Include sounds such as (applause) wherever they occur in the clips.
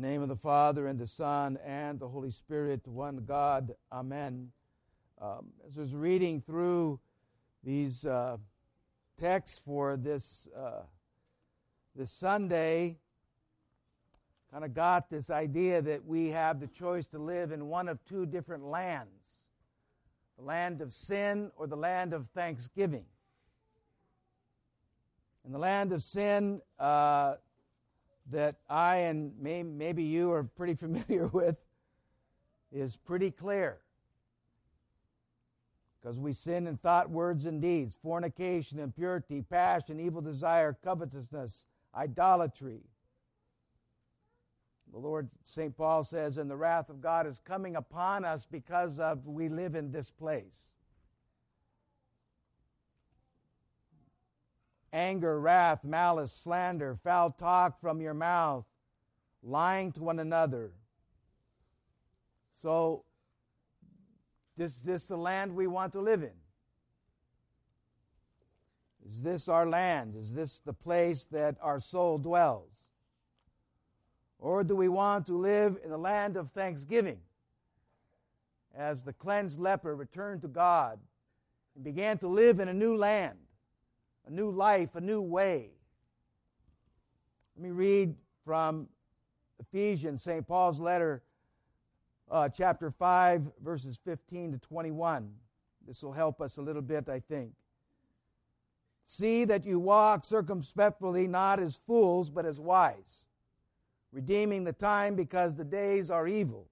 Name of the Father, and the Son, and the Holy Spirit, one God. Amen. Um, as I was reading through these uh, texts for this, uh, this Sunday, kind of got this idea that we have the choice to live in one of two different lands the land of sin or the land of thanksgiving. In the land of sin, uh, that I and may, maybe you are pretty familiar (laughs) with is pretty clear. Because we sin in thought, words, and deeds fornication, impurity, passion, evil desire, covetousness, idolatry. The Lord, St. Paul says, and the wrath of God is coming upon us because of we live in this place. Anger, wrath, malice, slander, foul talk from your mouth, lying to one another. So, is this the land we want to live in? Is this our land? Is this the place that our soul dwells? Or do we want to live in the land of thanksgiving? As the cleansed leper returned to God and began to live in a new land a new life, a new way. Let me read from Ephesians, St. Paul's letter, uh, chapter 5, verses 15 to 21. This will help us a little bit, I think. See that you walk circumspectly, not as fools, but as wise, redeeming the time because the days are evil.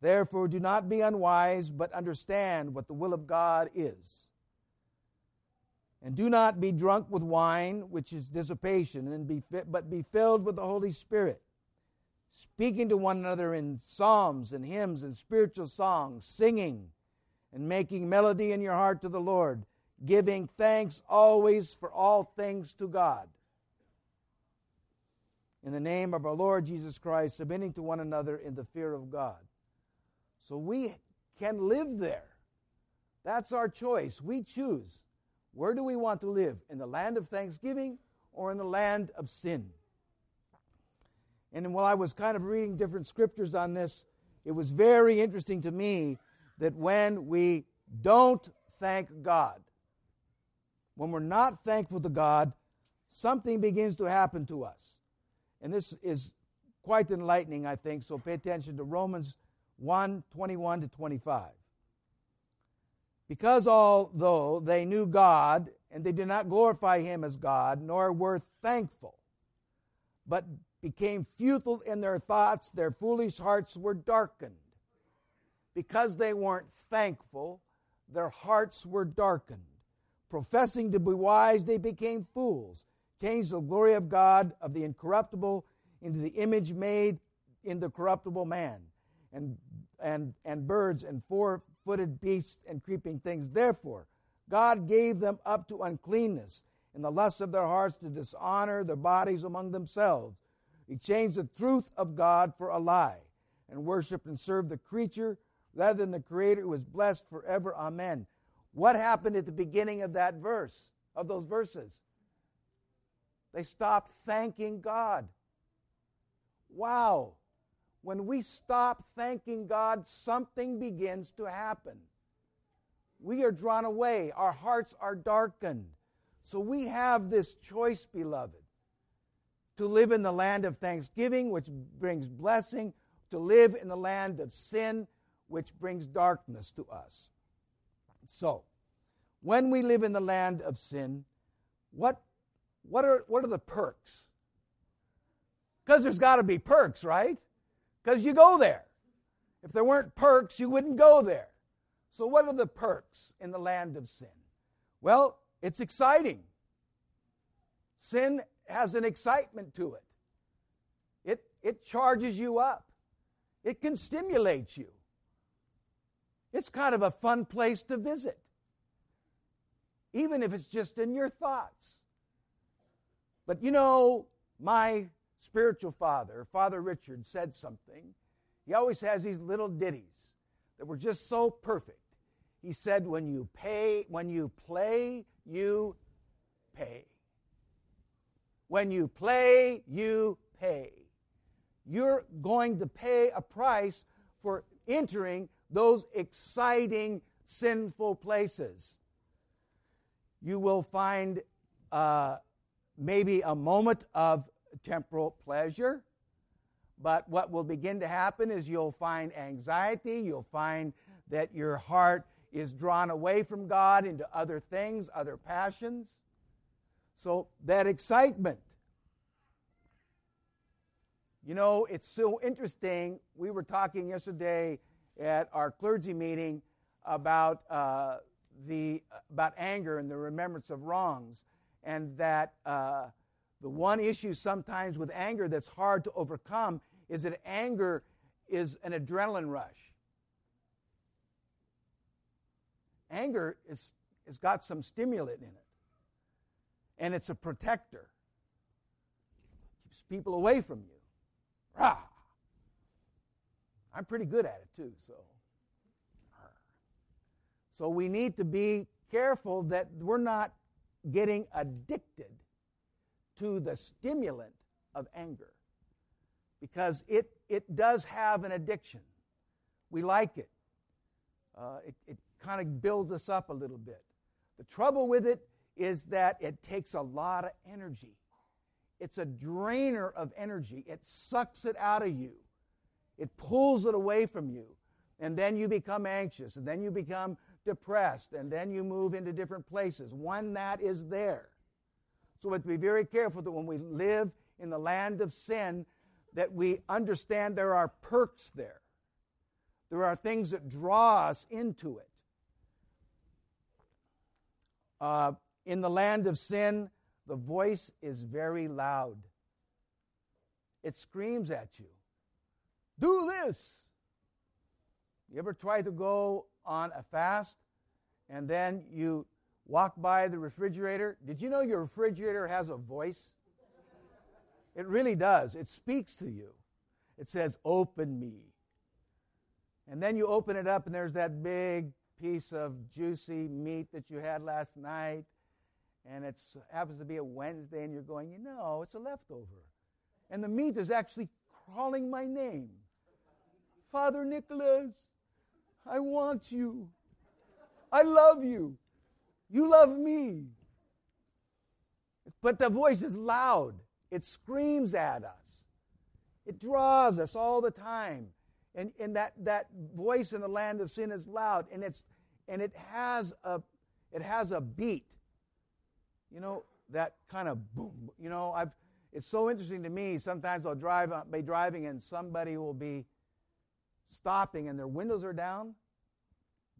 Therefore, do not be unwise, but understand what the will of God is. And do not be drunk with wine, which is dissipation, and be fit, but be filled with the Holy Spirit, speaking to one another in psalms and hymns and spiritual songs, singing and making melody in your heart to the Lord, giving thanks always for all things to God. In the name of our Lord Jesus Christ, submitting to one another in the fear of God. So we can live there. That's our choice. We choose where do we want to live? In the land of thanksgiving or in the land of sin? And while I was kind of reading different scriptures on this, it was very interesting to me that when we don't thank God, when we're not thankful to God, something begins to happen to us. And this is quite enlightening, I think, so pay attention to Romans 1 21 to 25. Because although they knew God, and they did not glorify him as God, nor were thankful, but became futile in their thoughts, their foolish hearts were darkened. Because they weren't thankful, their hearts were darkened. Professing to be wise, they became fools, changed the glory of God of the incorruptible into the image made in the corruptible man, and, and, and birds and four footed beasts and creeping things. Therefore, God gave them up to uncleanness in the lust of their hearts to dishonor their bodies among themselves. He changed the truth of God for a lie and worshiped and served the creature rather than the Creator who is blessed forever. Amen. What happened at the beginning of that verse, of those verses? They stopped thanking God. Wow. When we stop thanking God, something begins to happen. We are drawn away, our hearts are darkened. So we have this choice, beloved, to live in the land of thanksgiving, which brings blessing, to live in the land of sin, which brings darkness to us. So, when we live in the land of sin, what, what, are, what are the perks? Because there's got to be perks, right? Because you go there. If there weren't perks, you wouldn't go there. So, what are the perks in the land of sin? Well, it's exciting. Sin has an excitement to it. It, it charges you up, it can stimulate you. It's kind of a fun place to visit, even if it's just in your thoughts. But you know, my spiritual father, Father Richard, said something. He always has these little ditties that were just so perfect. He said, When you pay, when you play, you pay. When you play, you pay. you're going to pay a price for entering those exciting sinful places. You will find uh, maybe a moment of temporal pleasure, but what will begin to happen is you'll find anxiety, you'll find that your heart is drawn away from God into other things, other passions. So that excitement. You know, it's so interesting. We were talking yesterday at our clergy meeting about uh, the about anger and the remembrance of wrongs, and that uh, the one issue sometimes with anger that's hard to overcome is that anger is an adrenaline rush. Anger is, has got some stimulant in it, and it's a protector. Keeps people away from you. Rah! I'm pretty good at it too, so. So we need to be careful that we're not getting addicted to the stimulant of anger because it, it does have an addiction. We like it. Uh, it, it kind of builds us up a little bit. The trouble with it is that it takes a lot of energy. It's a drainer of energy. It sucks it out of you. It pulls it away from you. And then you become anxious, and then you become depressed, and then you move into different places. When that is there. So we have to be very careful that when we live in the land of sin, that we understand there are perks there. There are things that draw us into it. Uh, in the land of sin, the voice is very loud. It screams at you Do this. You ever try to go on a fast and then you walk by the refrigerator? Did you know your refrigerator has a voice? It really does. It speaks to you. It says, Open me. And then you open it up, and there's that big piece of juicy meat that you had last night, and it happens to be a Wednesday, and you're going, you know, it's a leftover. And the meat is actually calling my name Father Nicholas, I want you. I love you. You love me. But the voice is loud, it screams at us, it draws us all the time. And, and that, that voice in the land of sin is loud, and, it's, and it, has a, it has a beat. You know, that kind of boom. You know, I've, it's so interesting to me. Sometimes I'll drive, I'll be driving, and somebody will be stopping, and their windows are down.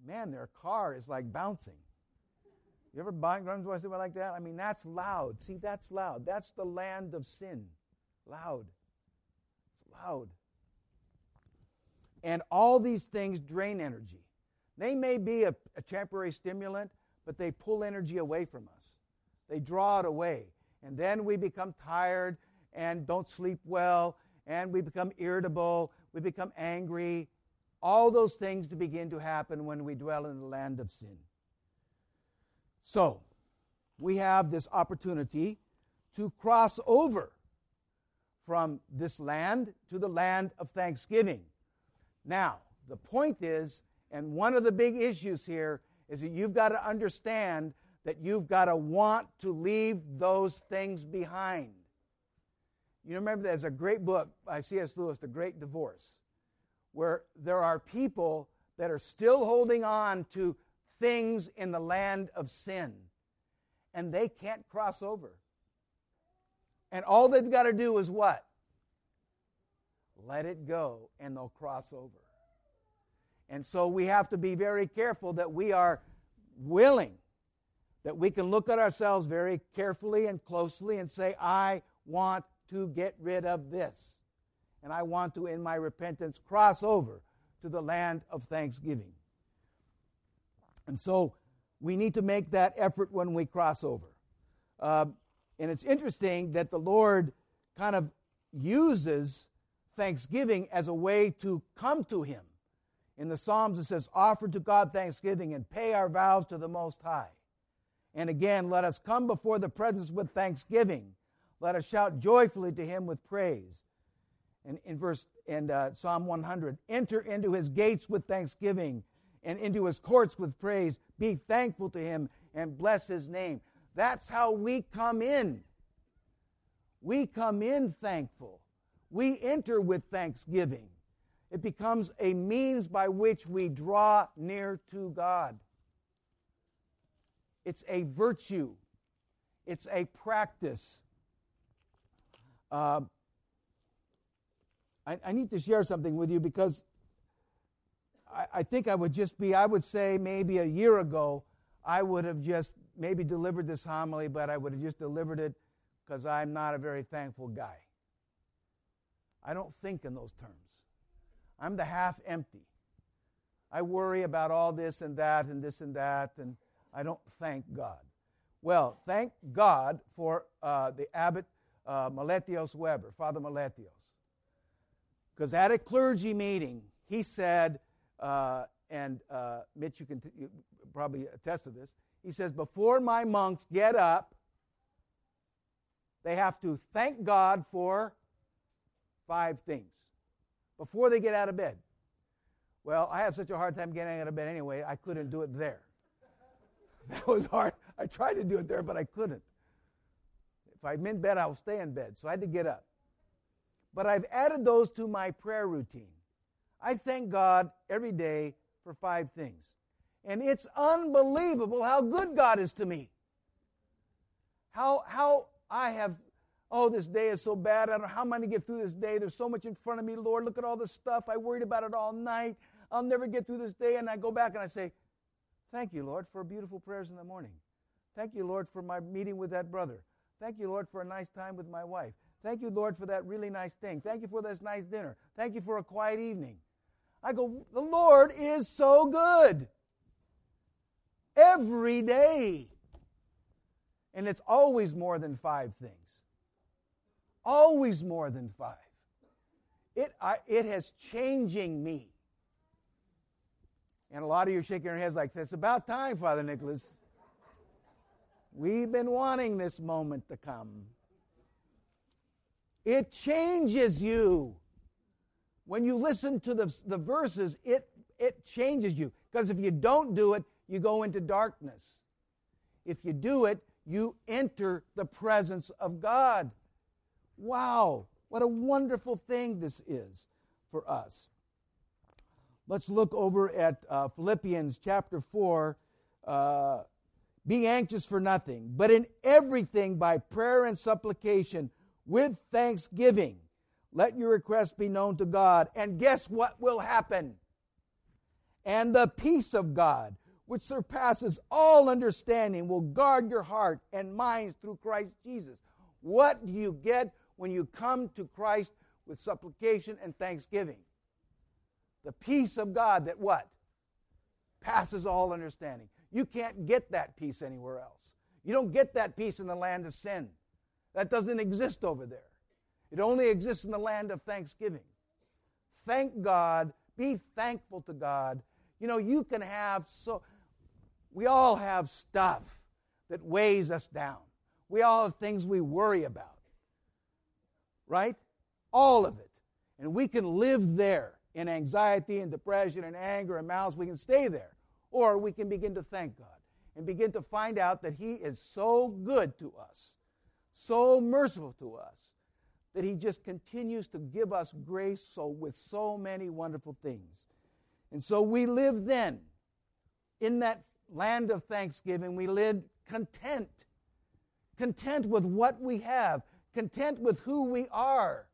Man, their car is like bouncing. You ever buy run into something like that? I mean, that's loud. See, that's loud. That's the land of sin. Loud. It's loud. And all these things drain energy. They may be a, a, temporary stimulant, but they pull energy away from us. They draw it away. And then we become tired and don't sleep well, and we become irritable, we become angry. All those things to begin to happen when we dwell in the land of sin. So, we have this opportunity to cross over from this land to the land of thanksgiving. Now, the point is, and one of the big issues here is that you've got to understand that you've got to want to leave those things behind. You remember there's a great book by C.S. Lewis, The Great Divorce, where there are people that are still holding on to things in the land of sin, and they can't cross over. And all they've got to do is what? let it go, and they'll cross over. And so we have to be very careful that we are willing, that we can look at ourselves very carefully and closely and say, I want to get rid of this. And I want to, in my repentance, cross over to the land of thanksgiving. And so we need to make that effort when we cross over. Uh, and it's interesting that the Lord kind of uses thanksgiving as a way to come to Him. In the Psalms, it says, Offer to God thanksgiving and pay our vows to the Most High. And again, let us come before the presence with thanksgiving. Let us shout joyfully to Him with praise. And in verse and uh, Psalm 100, enter into his gates with thanksgiving and into his courts with praise. Be thankful to him and bless his name. That's how we come in. We come in thankful. We enter with thanksgiving. It becomes a means by which we draw near to God. It's a virtue, it's a practice. Uh, I, I, need to share something with you because I, think I would just be, I would say maybe a year ago, I would have just maybe delivered this homily, but I would have just delivered it because I'm not a very thankful guy. I don't think in those terms. I'm the half empty. I worry about all this and that and this and that, and I don't thank God. Well, thank God for uh, the abbot uh, Webber, Father Meletios. Because at a clergy meeting, he said, uh, and uh, Mitch, you can t- you probably attest to this, he says, Before my monks get up, they have to thank God for five things before they get out of bed. Well, I have such a hard time getting out of bed anyway, I couldn't do it there. (laughs) That was hard. I tried to do it there, but I couldn't. If I'm in bed, I'll stay in bed. So I had to get up. But I've added those to my prayer routine. I thank God every day for five things. And it's unbelievable how good God is to me. How, how I have, oh, this day is so bad. I don't know how am I'm going to get through this day. There's so much in front of me, Lord. Look at all this stuff. I worried about it all night. I'll never get through this day. And I go back and I say, Thank you, Lord, for beautiful prayers in the morning. Thank you, Lord, for my meeting with that brother. Thank you, Lord, for a nice time with my wife. Thank you, Lord, for that really nice thing. Thank you for this nice dinner. Thank you for a quiet evening. I go, the Lord is so good. Every day. And it's always more than five things. Always more than five. It, I, it has changing me. And a lot of you are shaking your heads like, it's about time, Father Nicholas. We've been wanting this moment to come. It changes you. When you listen to the, the verses, it, it changes you. Because if you don't do it, you go into darkness. If you do it, you enter the presence of God. Wow, what a wonderful thing this is for us. Let's look over at uh, Philippians chapter 4. Uh, Be anxious for nothing, but in everything by prayer and supplication with thanksgiving. Let your request be known to God. And guess what will happen? And the peace of God, which surpasses all understanding, will guard your heart and minds through Christ Jesus. What do you get when you come to Christ with supplication and thanksgiving? The peace of God that what? Passes all understanding. You can't get that peace anywhere else. You don't get that peace in the land of sin. That doesn't exist over there. It only exists in the land of thanksgiving. Thank God. Be thankful to God. You know, you can have so, we all have stuff that weighs us down. We all have things we worry about. Right? All of it. And we can live there in anxiety and depression and anger and malice, we can stay there. Or we can begin to thank God and begin to find out that He is so good to us, so merciful to us, that He just continues to give us grace so with so many wonderful things. And so we live then in that land of thanksgiving. We live content, content with what we have, content with who we are.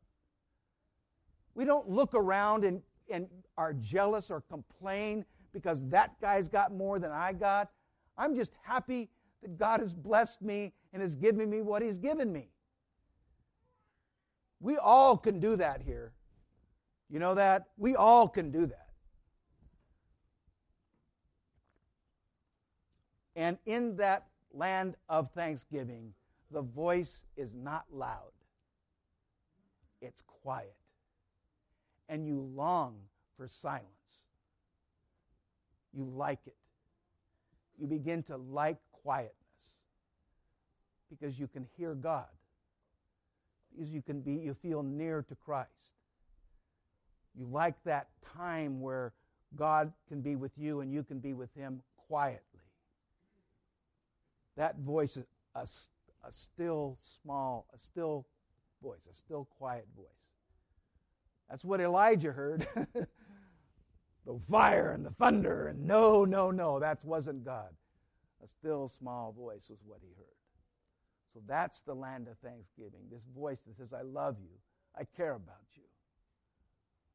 We don't look around and, and are jealous or complain because that guy's got more than I got. I'm just happy that God has blessed me and has given me what He's given me. We all can do that here. You know that? We all can do that. And in that land of thanksgiving, the voice is not loud, it's quiet and you long for silence. You like it. You begin to like quietness because you can hear God. Because you can be you feel near to Christ. You like that time where God can be with you and you can be with Him quietly. That voice is a, a still small, a still voice, a still quiet voice. That's what Elijah heard. (laughs) the fire and the thunder, and no, no, no, that wasn't God. A still small voice was what he heard. So that's the land of thanksgiving. This voice that says, I love you. I care about you.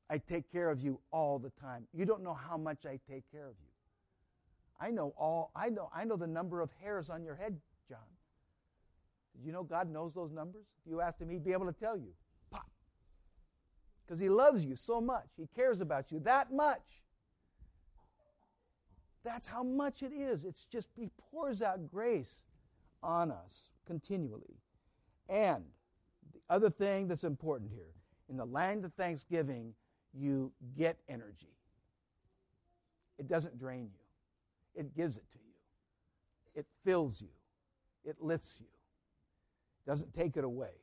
I take care of you all the time. You don't know how much I take care of you. I know all I know I know the number of hairs on your head, John. Did you know God knows those numbers? If you asked him, he'd be able to tell you. Pop. Because he loves you so much. He cares about you that much. That's how much it is. It's just he pours out grace on us continually. And the other thing that's important here, in the land of thanksgiving, you get energy. It doesn't drain you, it gives it to you. It fills you, it lifts you, it doesn't take it away.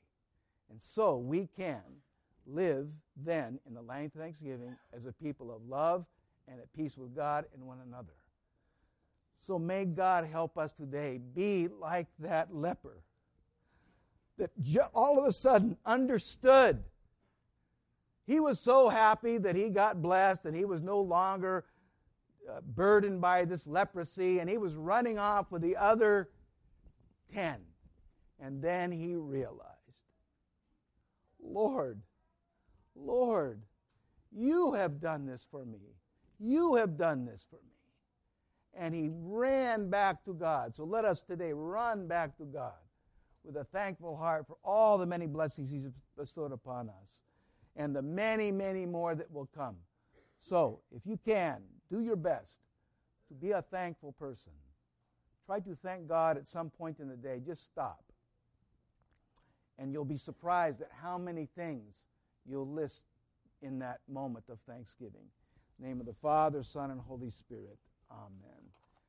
And so we can live then in the land of thanksgiving as a people of love and at peace with God and one another. So may God help us today be like that leper that all of a sudden understood he was so happy that he got blessed and he was no longer uh, burdened by this leprosy and he was running off with the other 10. And then he realized, Lord, Lord, you have done this for me. You have done this for me. And he ran back to God. So let us today run back to God with a thankful heart for all the many blessings he's bestowed upon us and the many, many more that will come. So, if you can, do your best to be a thankful person. Try to thank God at some point in the day. Just stop. And you'll be surprised at how many things you'll list in that moment of thanksgiving. name of the Father, Son, and Holy Spirit. Amen.